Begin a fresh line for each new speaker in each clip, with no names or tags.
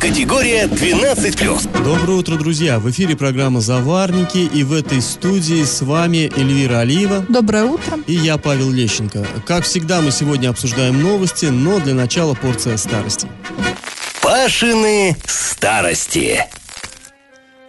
Категория 12+.
Доброе утро, друзья! В эфире программа «Заварники» и в этой студии с вами Эльвира Алиева
Доброе утро.
и я, Павел Лещенко. Как всегда, мы сегодня обсуждаем новости, но для начала порция старости.
Пашины старости.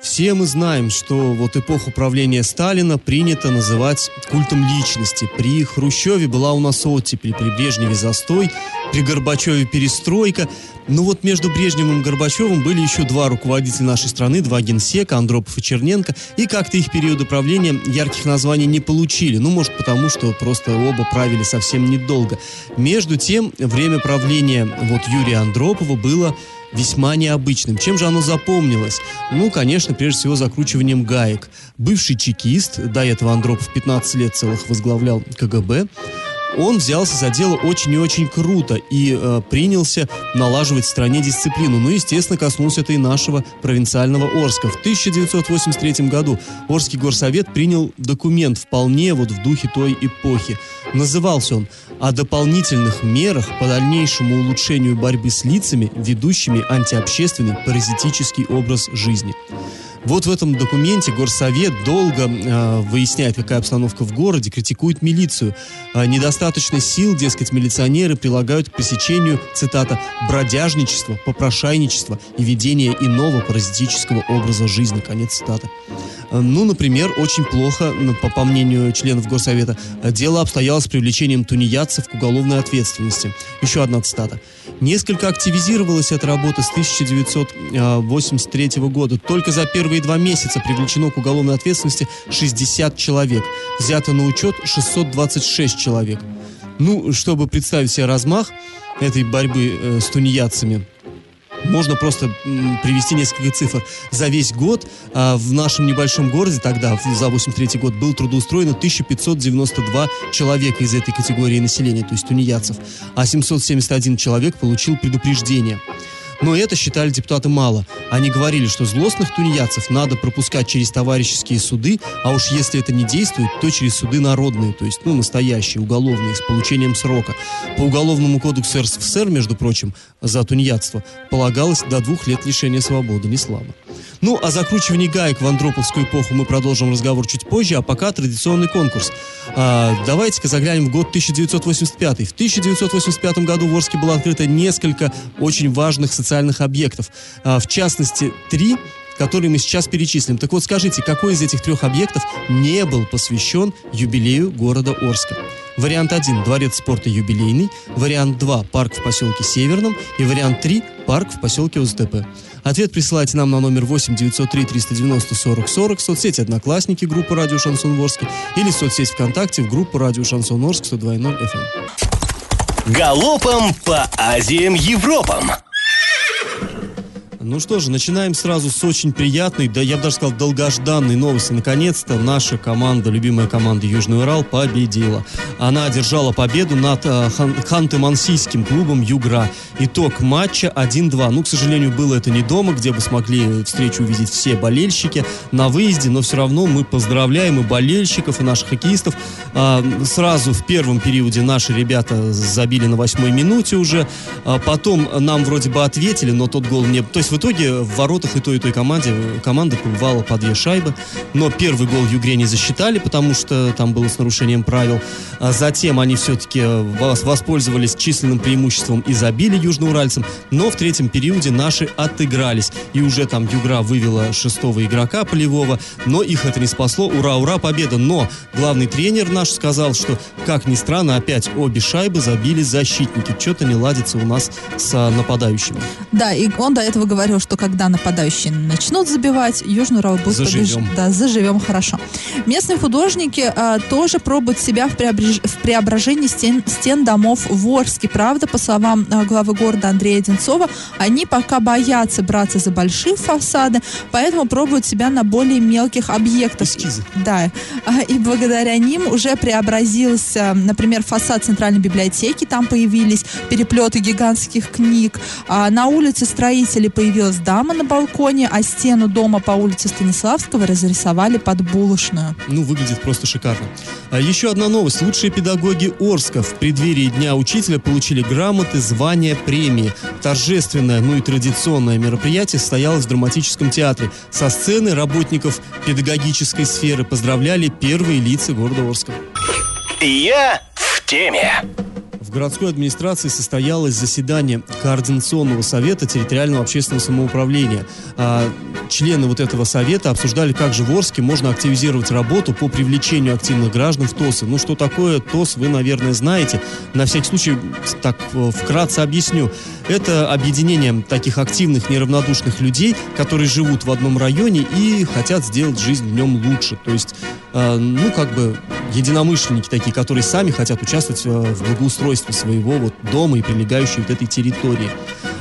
Все мы знаем, что вот эпоху правления Сталина принято называть культом личности. При Хрущеве была у нас оттепель, при Брежневе застой, при Горбачеве перестройка. Но вот между Брежневым и Горбачевым были еще два руководителя нашей страны, два генсека, Андропов и Черненко, и как-то их периоды правления ярких названий не получили. Ну, может, потому что просто оба правили совсем недолго. Между тем, время правления вот Юрия Андропова было весьма необычным. Чем же оно запомнилось? Ну, конечно, прежде всего закручиванием гаек. Бывший чекист, до этого Андропов 15 лет целых возглавлял КГБ, он взялся за дело очень и очень круто и э, принялся налаживать в стране дисциплину. Ну, естественно, коснулся это и нашего провинциального Орска. В 1983 году Орский горсовет принял документ вполне вот в духе той эпохи. Назывался он «О дополнительных мерах по дальнейшему улучшению борьбы с лицами, ведущими антиобщественный паразитический образ жизни». Вот в этом документе Горсовет долго э, выясняет, какая обстановка в городе, критикует милицию. Э, недостаточно сил, дескать, милиционеры прилагают к пресечению, цитата, бродяжничества, попрошайничества и ведения иного паразитического образа жизни, конец цитаты. Э, Ну, например, очень плохо, по, по мнению членов Горсовета, э, дело обстояло с привлечением тунеядцев к уголовной ответственности. Еще одна цитата. Несколько активизировалась эта работа с 1983 года. Только за первые два месяца привлечено к уголовной ответственности 60 человек. Взято на учет 626 человек. Ну, чтобы представить себе размах этой борьбы э, с тунеядцами, можно просто привести несколько цифр. За весь год а, в нашем небольшом городе тогда, за 83 год, было трудоустроено 1592 человека из этой категории населения, то есть тунеядцев, а 771 человек получил предупреждение. Но это считали депутаты мало. Они говорили, что злостных тунеядцев надо пропускать через товарищеские суды, а уж если это не действует, то через суды народные, то есть, ну, настоящие, уголовные, с получением срока. По Уголовному кодексу РСФСР, между прочим, за тунеядство полагалось до двух лет лишения свободы, не слабо. Ну, о закручивании гаек в Андроповскую эпоху мы продолжим разговор чуть позже, а пока традиционный конкурс. А, давайте-ка заглянем в год 1985. В 1985 году в Орске было открыто несколько очень важных социальных объектов. А, в частности, три которые мы сейчас перечислим. Так вот, скажите, какой из этих трех объектов не был посвящен юбилею города Орска? Вариант 1 – дворец спорта юбилейный, вариант 2 – парк в поселке Северном и вариант 3 – парк в поселке ОЗТП. Ответ присылайте нам на номер 8 903 390 40 40 в соцсети «Одноклассники» группы «Радио Шансон Орске» или в соцсеть ВКонтакте в группу «Радио Шансон Орск» 102.0 FM.
Галопом по Азиям Европам.
Ну что же, начинаем сразу с очень приятной, да я бы даже сказал долгожданной новости. Наконец-то наша команда, любимая команда Южный Урал, победила. Она одержала победу над э, хан- Ханты-Мансийским клубом Югра. Итог матча 1-2. Ну, к сожалению, было это не дома, где бы смогли встречу увидеть все болельщики на выезде, но все равно мы поздравляем и болельщиков, и наших хоккеистов. А, сразу в первом периоде наши ребята забили на восьмой минуте уже. А, потом нам вроде бы ответили, но тот гол не... То есть в итоге в воротах и той, и той команде команда побывала по две шайбы. Но первый гол Югре не засчитали, потому что там было с нарушением правил. А затем они все-таки вос- воспользовались численным преимуществом и забили южноуральцам. Но в третьем периоде наши отыгрались. И уже там Югра вывела шестого игрока полевого, но их это не спасло. Ура, ура, победа. Но главный тренер наш сказал, что, как ни странно, опять обе шайбы забили защитники. Что-то не ладится у нас с а, нападающими.
Да, и он до этого говорил, говорил, что когда нападающие начнут забивать, Южный Урал будет
Заживем.
побеж- Да, заживем хорошо. Местные художники а, тоже пробуют себя в, преобреж- в преображении стен, стен домов в Орске. Правда, по словам а, главы города Андрея Одинцова, они пока боятся браться за большие фасады, поэтому пробуют себя на более мелких объектах.
Эскизы.
Да, А, и благодаря ним уже преобразился, например, фасад Центральной библиотеки, там появились переплеты гигантских книг. А на улице строителей появилась дама на балконе, а стену дома по улице Станиславского разрисовали под булочную.
Ну, выглядит просто шикарно. А еще одна новость. Лучшие педагоги Орска в преддверии Дня учителя получили грамоты, звания, премии. Торжественное, ну и традиционное мероприятие состоялось в драматическом театре. Со сцены работников педагогической сферы поздравляли первые лица города Орска.
Я в теме.
Городской администрации состоялось заседание Координационного совета территориального общественного самоуправления. А, члены вот этого совета обсуждали, как же в Орске можно активизировать работу по привлечению активных граждан в ТОСы. Ну, что такое ТОС, вы, наверное, знаете. На всякий случай, так э, вкратце объясню. Это объединение таких активных, неравнодушных людей, которые живут в одном районе и хотят сделать жизнь в нем лучше. То есть, э, ну, как бы единомышленники такие, которые сами хотят участвовать э, в благоустройстве своего вот дома и прилегающей вот этой территории.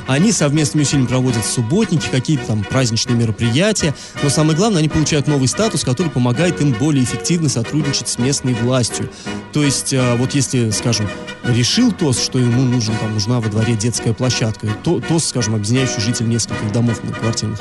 Они совместными усилиями проводят субботники, какие-то там праздничные мероприятия, но самое главное, они получают новый статус, который помогает им более эффективно сотрудничать с местной властью. То есть, э, вот если, скажем, решил ТОС, что ему нужен, там, нужна во дворе детская площадка, то, ТОС, скажем, объединяющий жителей нескольких домов многоквартирных,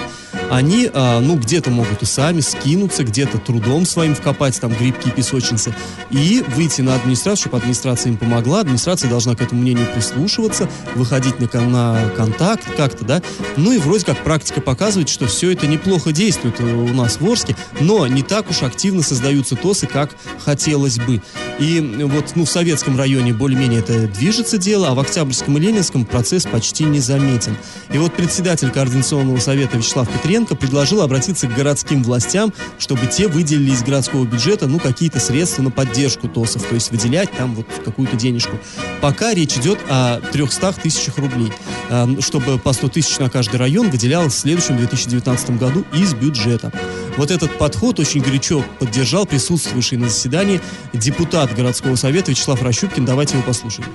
они, а, ну, где-то могут и сами скинуться, где-то трудом своим вкопать там грибки и песочницы и выйти на администрацию, чтобы администрация им помогла. Администрация должна к этому мнению прислушиваться, выходить на, на контакт как-то, да. Ну и вроде как практика показывает, что все это неплохо действует у нас в Орске, но не так уж активно создаются ТОСы, как хотелось бы. И вот, ну, в советском районе более-менее это движется дело, а в Октябрьском и Ленинском процесс почти не заметен. И вот председатель Координационного совета Вячеслав Петренко предложил обратиться к городским властям, чтобы те выделили из городского бюджета, ну, какие-то средства на поддержку ТОСов, то есть выделять там вот какую-то денежку. Пока речь идет о 300 тысячах рублей, а, чтобы по 100 тысяч на каждый район выделялось в следующем 2019 году из бюджета. Вот этот подход очень горячо поддержал присутствующий на заседании депутат городского совета Вячеслав Рощупкин. Давайте его послушаем.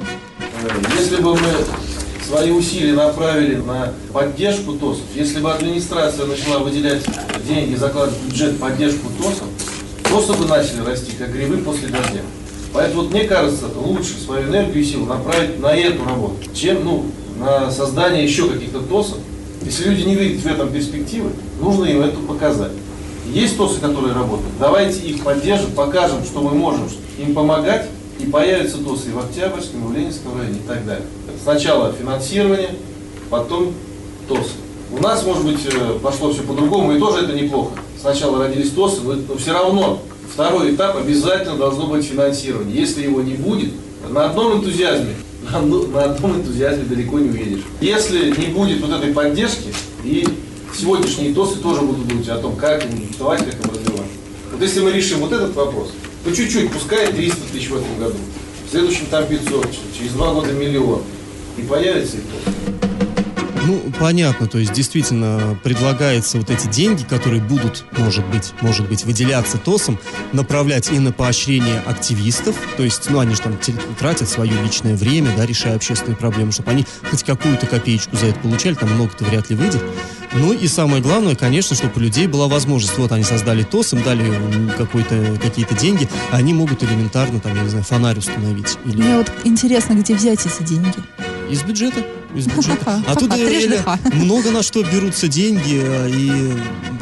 Если бы мы свои усилия направили на поддержку ТОСов, если бы администрация начала выделять деньги, закладывать бюджет поддержку ТОСов, ТОСы бы начали расти, как грибы после дождя. Поэтому вот мне кажется, лучше свою энергию и силу направить на эту работу, чем ну, на создание еще каких-то ТОСов. Если люди не видят в этом перспективы, нужно им это показать. Есть ТОСы, которые работают. Давайте их поддержим, покажем, что мы можем им помогать, и появятся ТОСы и в Октябрьском, и в Ленинском районе и так далее. Сначала финансирование, потом ТОСы. У нас, может быть, э, пошло все по-другому, и тоже это неплохо. Сначала родились ТОСы, но, все равно второй этап обязательно должно быть финансирование. Если его не будет, на одном энтузиазме, на на одном энтузиазме далеко не уедешь. Если не будет вот этой поддержки, и сегодняшние ТОСы тоже будут думать о том, как им диктовать, как им развивать. Вот если мы решим вот этот вопрос, по чуть-чуть, пускай 300 тысяч в этом году, в следующем там 500, через два года миллион, и появится и ТОС.
Ну, понятно, то есть действительно предлагается вот эти деньги, которые будут, может быть, может быть, выделяться ТОСом, направлять и на поощрение активистов, то есть, ну, они же там тратят свое личное время, да, решая общественные проблемы, чтобы они хоть какую-то копеечку за это получали, там много-то вряд ли выйдет. Ну и самое главное, конечно, чтобы у людей была возможность, вот они создали ТОС, им дали какой-то, какие-то деньги, а они могут элементарно, там, я не знаю, фонарь установить. Или
Мне вот интересно, где взять эти деньги.
Из бюджета. Из бюджета.
Ха-ха,
А много на что берутся деньги, а, и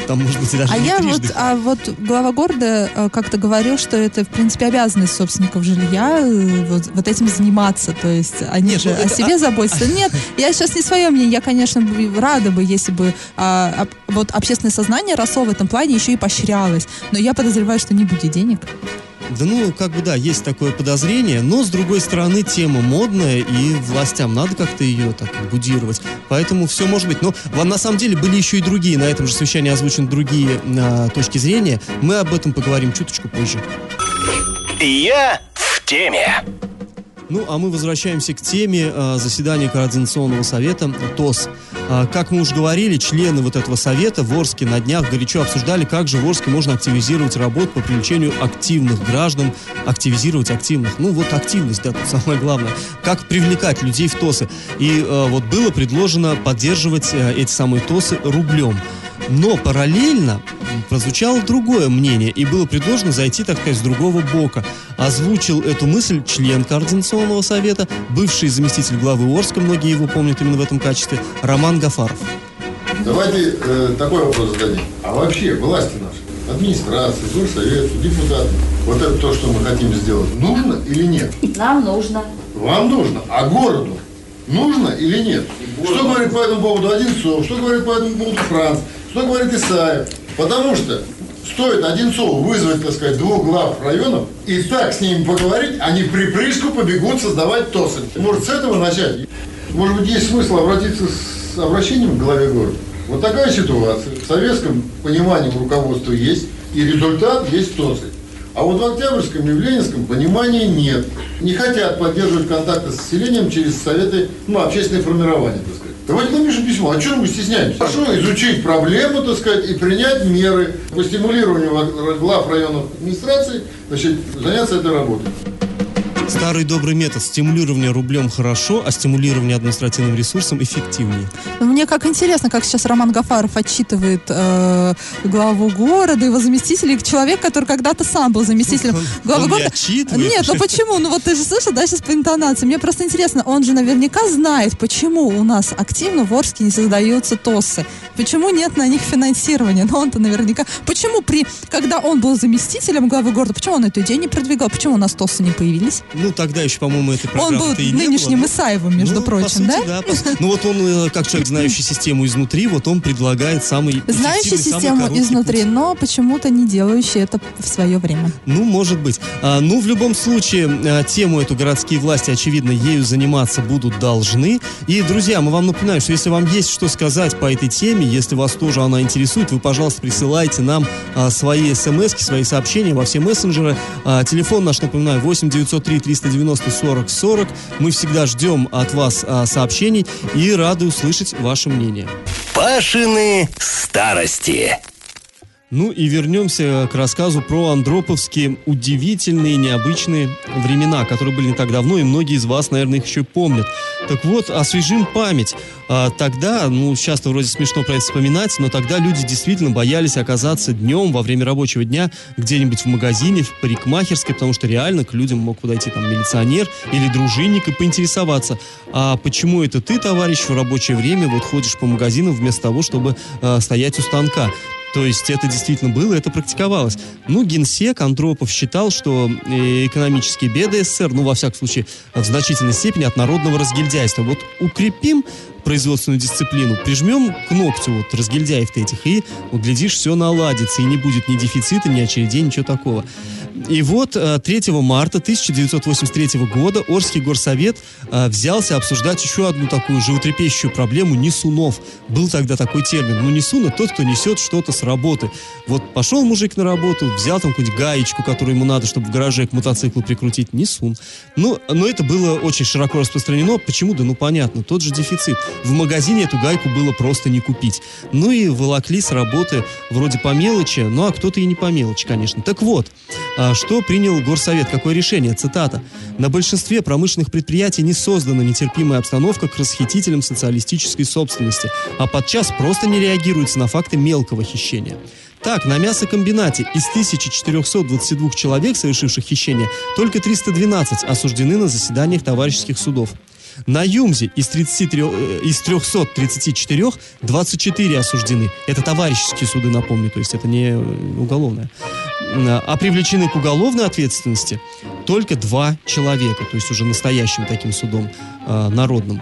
там, может быть, даже
А я
трижды.
вот, а вот глава города э, как-то говорил, что это, в принципе, обязанность собственников жилья э, вот, вот этим заниматься. То есть они
Нет,
же
ну
о
это-
себе заботятся. Нет, я сейчас не свое мнение. Я, конечно, рада бы, если бы а, вот общественное сознание росло в этом плане, еще и поощрялось. Но я подозреваю, что не будет денег.
Да ну, как бы да, есть такое подозрение, но с другой стороны тема модная, и властям надо как-то ее так будировать. Поэтому все может быть. Но на самом деле были еще и другие, на этом же совещании озвучены другие а, точки зрения. Мы об этом поговорим чуточку позже.
Я в теме.
Ну, а мы возвращаемся к теме э, заседания Координационного совета ТОС. Э, как мы уже говорили, члены вот этого совета в Орске на днях горячо обсуждали, как же в Орске можно активизировать работу по привлечению активных граждан, активизировать активных. Ну, вот активность, да, самое главное. Как привлекать людей в ТОСы. И э, вот было предложено поддерживать э, эти самые ТОСы рублем. Но параллельно прозвучало другое мнение, и было предложено зайти, так сказать, с другого бока. Озвучил эту мысль член Координационного совета, бывший заместитель главы Орска, многие его помнят именно в этом качестве, Роман Гафаров.
Давайте э, такой вопрос зададим. А вообще власти наши, администрации, горсовет, депутаты, вот это то, что мы хотим сделать, нужно или нет?
Нам нужно.
Вам нужно, а городу нужно или нет? Что говорит по этому поводу Одинцов, что говорит по этому поводу Франц, что говорит Исаев? Потому что стоит Одинцову вызвать, так сказать, двух глав районов и так с ними поговорить, они в припрыжку побегут создавать ТОСы. Может, с этого начать? Может быть, есть смысл обратиться с обращением к главе города? Вот такая ситуация. В советском понимании руководства есть, и результат есть ТОСы. А вот в Октябрьском и в Ленинском понимания нет. Не хотят поддерживать контакты с населением через советы, ну, общественное формирование, так сказать. Давайте напишем письмо. А что мы стесняемся? Хорошо изучить проблему, так сказать, и принять меры по стимулированию глав районных администраций, значит, заняться этой работой.
Старый добрый метод стимулирования рублем хорошо, а стимулирование административным ресурсом эффективнее.
Мне как интересно, как сейчас Роман Гафаров отчитывает э, главу города, его заместителей, человек, который когда-то сам был заместителем главы
он не
города.
отчитывает.
Нет, ну почему? Ну вот ты же слышал, да, сейчас по интонации. Мне просто интересно, он же наверняка знает, почему у нас активно в Орске не создаются ТОСы. Почему нет на них финансирования? Но он-то наверняка... Почему при... Когда он был заместителем главы города, почему он эту идею не продвигал? Почему у нас ТОСы не появились?
Ну, тогда еще, по-моему, этой
Он был
и не
нынешним
было.
Исаевым, между
Ну, по
прочим,
сути,
да?
по сути. Ну вот он, э, как человек, знающий систему изнутри, вот он предлагает самый
Знающий
самый
систему
короткий
изнутри,
путь.
но почему-то не делающий это в свое время.
Ну, может быть. А, ну, в любом случае, а, тему эту городские власти, очевидно, ею заниматься будут должны. И, друзья, мы вам напоминаем, что если вам есть что сказать по этой теме, если вас тоже она интересует, вы, пожалуйста, присылайте нам а, свои смс свои сообщения во все мессенджеры. А, телефон наш, напоминаю, 8 903 390 40 40. Мы всегда ждем от вас а, сообщений и рады услышать ваше мнение.
Пашины старости.
Ну и вернемся к рассказу про андроповские удивительные, необычные времена, которые были не так давно, и многие из вас, наверное, их еще помнят. Так вот, освежим память. А, тогда, ну, часто вроде смешно про это вспоминать, но тогда люди действительно боялись оказаться днем во время рабочего дня где-нибудь в магазине, в парикмахерской, потому что реально к людям мог подойти там милиционер или дружинник и поинтересоваться, а почему это ты, товарищ, в рабочее время вот ходишь по магазинам вместо того, чтобы а, стоять у станка? То есть это действительно было, это практиковалось. Ну, генсек Андропов считал, что э, экономические беды СССР, ну, во всяком случае, в значительной степени от народного разгильдяйства. Вот укрепим производственную дисциплину, прижмем к ногтю вот разгильдяев-то этих, и, вот, глядишь, все наладится, и не будет ни дефицита, ни очередей, ничего такого. И вот э, 3 марта 1983 года Орский горсовет э, взялся обсуждать еще одну такую животрепещущую проблему несунов. Был тогда такой термин. Ну, несун — это тот, кто несет что-то с работы. Вот пошел мужик на работу, взял там какую-нибудь гаечку, которую ему надо, чтобы в гараже к мотоциклу прикрутить. Несун. Ну, но это было очень широко распространено. Почему? Да ну понятно, тот же дефицит. В магазине эту гайку было просто не купить. Ну и волокли с работы вроде по мелочи, ну а кто-то и не по мелочи, конечно. Так вот, а, что принял горсовет, какое решение? Цитата. «На большинстве промышленных предприятий не создана нетерпимая обстановка к расхитителям социалистической собственности, а подчас просто не реагируется на факты мелкого хищения». Так, на мясокомбинате из 1422 человек, совершивших хищение, только 312 осуждены на заседаниях товарищеских судов. На Юмзе из, 33, э, из 334 24 осуждены. Это товарищеские суды, напомню, то есть это не э, уголовное. А привлечены к уголовной ответственности только два человека, то есть уже настоящим таким судом э, народным.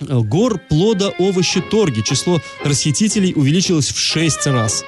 Гор, плода, овощи, торги. Число расхитителей увеличилось в 6 раз.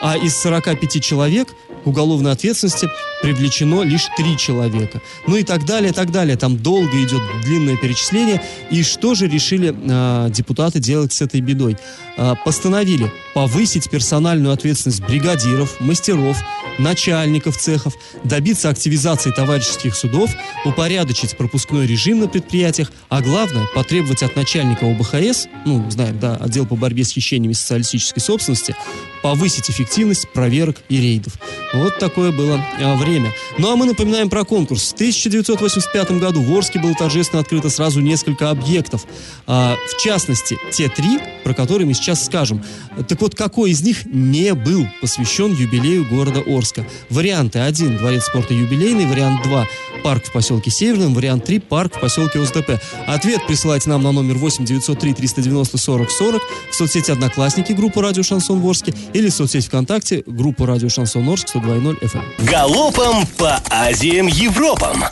А из 45 человек к уголовной ответственности привлечено лишь три человека. Ну и так далее, так далее. Там долго идет длинное перечисление. И что же решили э, депутаты делать с этой бедой? Э, постановили повысить персональную ответственность бригадиров, мастеров, начальников цехов, добиться активизации товарищеских судов, упорядочить пропускной режим на предприятиях, а главное, потребовать от начальника ОБХС, ну, знаем, да, отдел по борьбе с хищениями социалистической собственности, повысить эффективность проверок и рейдов. Вот такое было а, время. Ну а мы напоминаем про конкурс. В 1985 году в Орске было торжественно открыто сразу несколько объектов. А, в частности, те три, про которые мы сейчас скажем. Так вот, какой из них не был посвящен юбилею города Орска? Варианты 1 – дворец спорта юбилейный, вариант 2 – парк в поселке Северном, вариант 3 – парк в поселке ОСДП. Ответ присылайте нам на номер 8 903 390 40 40 в соцсети «Одноклассники» группу «Радио Шансон Ворске» или в соцсети ВКонтакте группу «Радио Шансон Орск» 102.0 FM.
Галопом по Азиям Европам.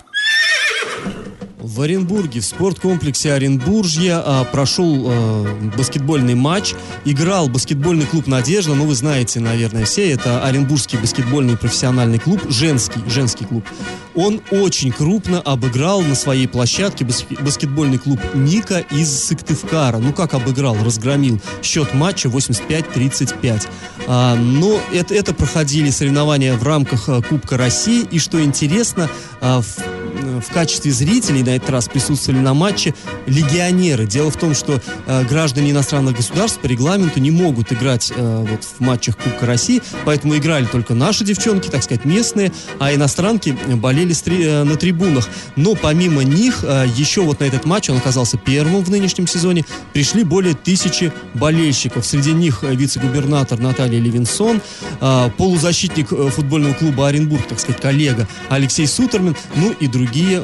В Оренбурге, в спорткомплексе Оренбуржье а, прошел а, баскетбольный матч. Играл баскетбольный клуб «Надежда». Ну, вы знаете, наверное, все. Это Оренбургский баскетбольный профессиональный клуб. Женский, женский клуб. Он очень крупно обыграл на своей площадке баскетбольный клуб «Ника» из Сыктывкара. Ну, как обыграл? Разгромил. Счет матча 85-35. А, но это, это проходили соревнования в рамках а, Кубка России. И что интересно, а, в в качестве зрителей на этот раз присутствовали на матче легионеры. Дело в том, что э, граждане иностранных государств по регламенту не могут играть э, вот в матчах Кубка России, поэтому играли только наши девчонки, так сказать, местные, а иностранки болели стри- э, на трибунах. Но помимо них, э, еще вот на этот матч, он оказался первым в нынешнем сезоне, пришли более тысячи болельщиков. Среди них э, вице-губернатор Наталья Левинсон, э, полузащитник э, футбольного клуба Оренбург, так сказать, коллега Алексей Сутермин, ну и другие,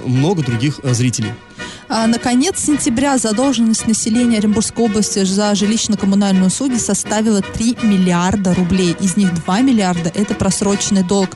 много других э, зрителей.
А, наконец сентября задолженность населения Оренбургской области за жилищно-коммунальные услуги составила 3 миллиарда рублей. Из них 2 миллиарда – это просроченный долг.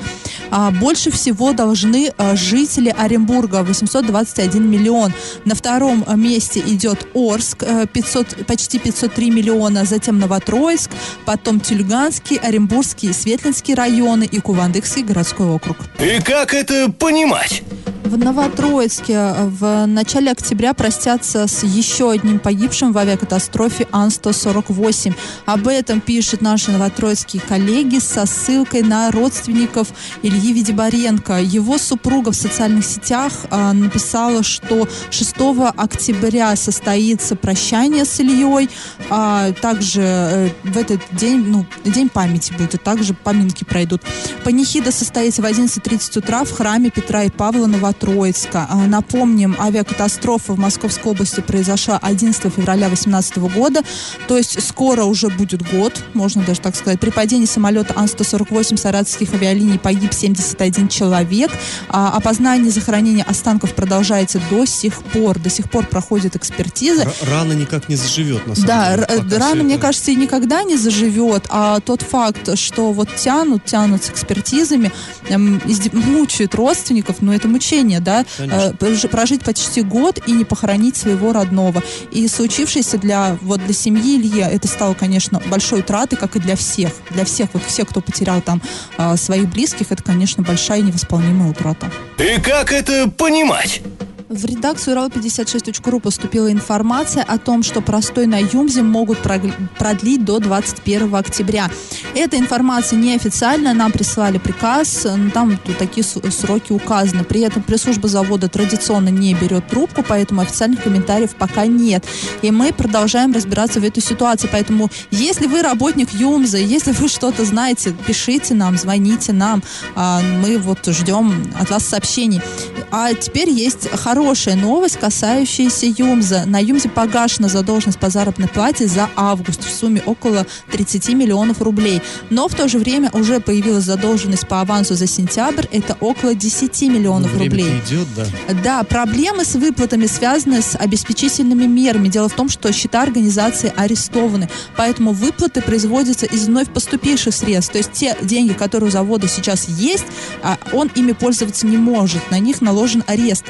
А, больше всего должны а, жители Оренбурга – 821 миллион. На втором месте идет Орск – 500, почти 503 миллиона. Затем Новотроицк, потом Тюльганский, Оренбургский, Светлинский районы и Кувандыкский городской округ.
И как это понимать?
В Новотроицке э, в начале октября простятся с еще одним погибшим в авиакатастрофе Ан-148. Об этом пишут наши новотроицкие коллеги со ссылкой на родственников Ильи Видибаренко. Его супруга в социальных сетях а, написала, что 6 октября состоится прощание с Ильей. А, также э, в этот день, ну, день памяти будет, и также поминки пройдут. Панихида состоится в 11.30 утра в храме Петра и Павла Новотроицка Троицка. А, напомним, авиакатастрофа в Московской области произошла 11 февраля 2018 года, то есть скоро уже будет год, можно даже так сказать. При падении самолета Ан-148 саратовских авиалиний погиб 71 человек. А опознание захоронения останков продолжается до сих пор. До сих пор проходит экспертиза. Р-
рана никак не заживет, на самом
да,
деле.
Да, рана, мне кажется, и никогда не заживет, а тот факт, что вот тянут, тянут с экспертизами, эм, мучают родственников, но это мучение мучение, да,
Конечно.
э, прожить почти год и не похоронить своего родного. И случившееся для, вот для семьи Ильи это стало, конечно, большой утратой, как и для всех. Для всех, вот всех, кто потерял там э, своих близких, это, конечно, большая невосполнимая утрата.
И как это понимать?
В редакцию РАО56.ру поступила информация о том, что простой на Юмзе могут продлить до 21 октября. Эта информация неофициальная, нам прислали приказ, там такие сроки указаны. При этом пресс-служба завода традиционно не берет трубку, поэтому официальных комментариев пока нет. И мы продолжаем разбираться в этой ситуации. Поэтому, если вы работник Юмза, если вы что-то знаете, пишите нам, звоните нам. А, мы вот ждем от вас сообщений. А теперь есть хорошая новость, касающаяся ЮМЗа. На ЮМЗе погашена задолженность по заработной плате за август в сумме около 30 миллионов рублей. Но в то же время уже появилась задолженность по авансу за сентябрь. Это около 10 миллионов
ну,
рублей.
идет, да.
Да, проблемы с выплатами связаны с обеспечительными мерами. Дело в том, что счета организации арестованы. Поэтому выплаты производятся из вновь поступивших средств. То есть те деньги, которые у завода сейчас есть, а он ими пользоваться не может. На них наложен арест.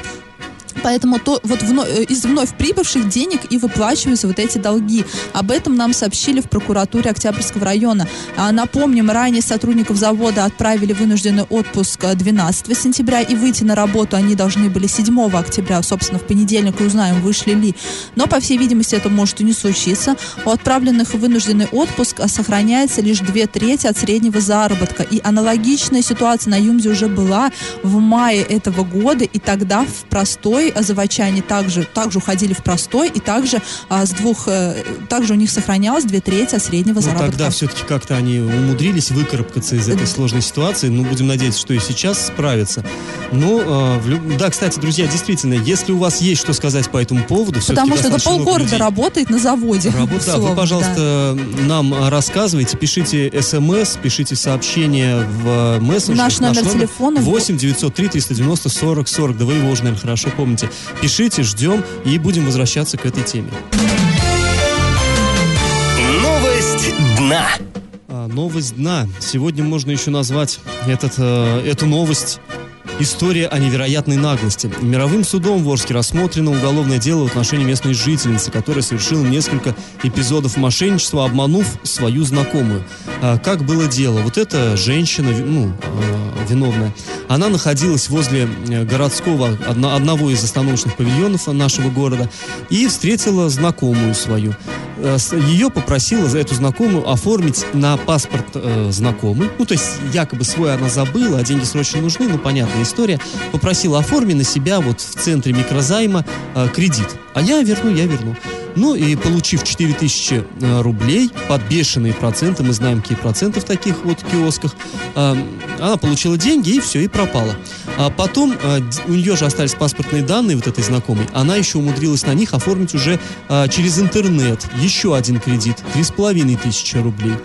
Поэтому то, вот вно- э, из вновь прибывших денег и выплачиваются вот эти долги. Об этом нам сообщили в прокуратуре Октябрьского района. А, напомним, ранее сотрудников завода отправили вынужденный отпуск э, 12 сентября и выйти на работу они должны были 7 октября. Собственно, в понедельник и узнаем, вышли ли. Но, по всей видимости, это может и не случиться. У отправленных в вынужденный отпуск а, сохраняется лишь две трети от среднего заработка. И аналогичная ситуация на Юмзе уже была в мае этого года, и тогда в простой а, заводчане также, также уходили в простой, и также а, с двух, э, также у них сохранялось две трети от среднего
Ну,
заработка.
тогда все-таки как-то они умудрились выкарабкаться из этой сложной ситуации. Ну, будем надеяться, что и сейчас справятся. Ну, э, в люб- да, кстати, друзья, действительно, если у вас есть что сказать по этому поводу,
Потому что это полгорода
людей-
работает на заводе.
Работа, да, вы, пожалуйста, нам а, рассказывайте, пишите смс, пишите сообщения в э, мессенджер.
Наш номер телефона
8 903 390 40 40. Да вы его уже, наверное, хорошо помните. Пишите, ждем и будем возвращаться к этой теме.
Новость дна.
А, новость дна. Сегодня можно еще назвать этот, э, эту новость История о невероятной наглости. Мировым судом в Орске рассмотрено уголовное дело в отношении местной жительницы, которая совершила несколько эпизодов мошенничества, обманув свою знакомую. А, как было дело? Вот эта женщина, ну, э, виновная, она находилась возле э, городского, одно- одного из остановочных павильонов нашего города и встретила знакомую свою. Э, Ее попросила за эту знакомую оформить на паспорт э, знакомый. Ну, то есть, якобы свой она забыла, а деньги срочно нужны, ну, понятная история. Попросила оформи на себя вот в центре микрозайма э, кредит. А я верну, я верну. Ну и получив 4000 э, рублей под бешеные проценты, мы знаем, какие проценты в таких вот киосках, э, она получила деньги и все, и пропала. А потом э, у нее же остались паспортные данные вот этой знакомой, она еще умудрилась на них оформить уже э, через интернет еще один кредит, 3500 рублей.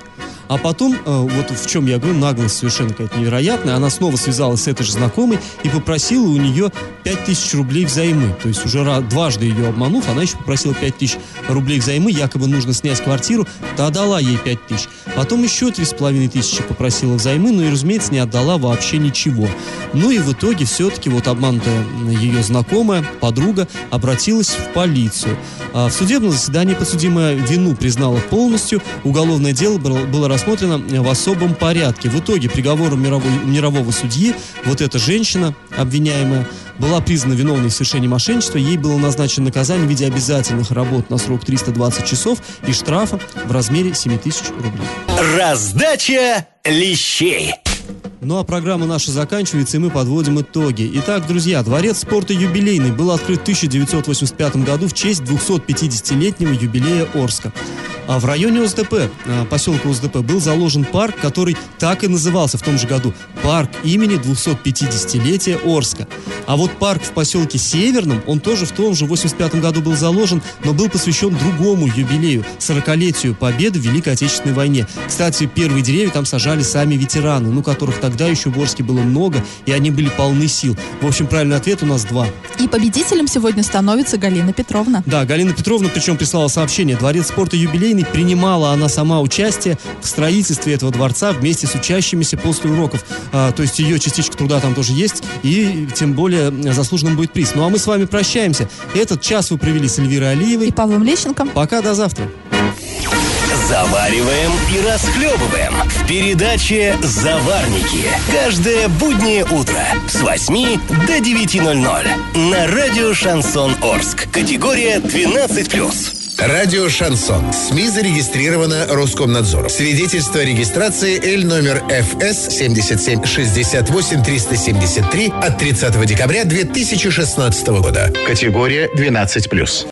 А потом, э, вот в чем я говорю, наглость совершенно какая-то невероятная, она снова связалась с этой же знакомой и попросила у нее 5000 рублей взаймы. То есть уже дважды ее обманув, она еще попросила 5000 рублей взаймы, якобы нужно снять квартиру, та дала ей 5000. Потом еще 3500 попросила взаймы, но и, разумеется, не отдала вообще ничего. Ну и в итоге все-таки вот обманутая ее знакомая, подруга, обратилась в полицию. А в судебном заседании подсудимая вину признала полностью, уголовное дело было рассмотрено в особом порядке. В итоге приговором мировой, мирового судьи вот эта женщина, обвиняемая, была признана виновной в совершении мошенничества, ей было назначено наказание в виде обязательных работ на срок 320 часов и штрафа в размере 7 тысяч рублей.
Раздача лещей.
Ну а программа наша заканчивается, и мы подводим итоги. Итак, друзья, Дворец спорта юбилейный был открыт в 1985 году в честь 250-летнего юбилея Орска. А в районе ОСДП, а, поселка ОСДП, был заложен парк, который так и назывался в том же году. Парк имени 250-летия Орска. А вот парк в поселке Северном, он тоже в том же 85 году был заложен, но был посвящен другому юбилею, 40-летию победы в Великой Отечественной войне. Кстати, первые деревья там сажали сами ветераны, ну, которых тогда еще в Орске было много, и они были полны сил. В общем, правильный ответ у нас два.
И победителем сегодня становится Галина Петровна.
Да, Галина Петровна причем прислала сообщение. Дворец спорта юбилейный принимала она сама участие в строительстве этого дворца вместе с учащимися после уроков. А, то есть ее частичка труда там тоже есть, и тем более заслуженным будет приз. Ну а мы с вами прощаемся. Этот час вы провели с Эльвирой
И
Алиевой.
Павлом Лещенко.
Пока, до завтра.
Завариваем и расхлебываем в передаче «Заварники». Каждое буднее утро с 8 до 9.00 на радио «Шансон Орск». Категория 12+.
Радио «Шансон». СМИ зарегистрировано Роскомнадзором. Свидетельство о регистрации Л номер ФС 7768 373 от 30 декабря 2016 года. Категория 12+.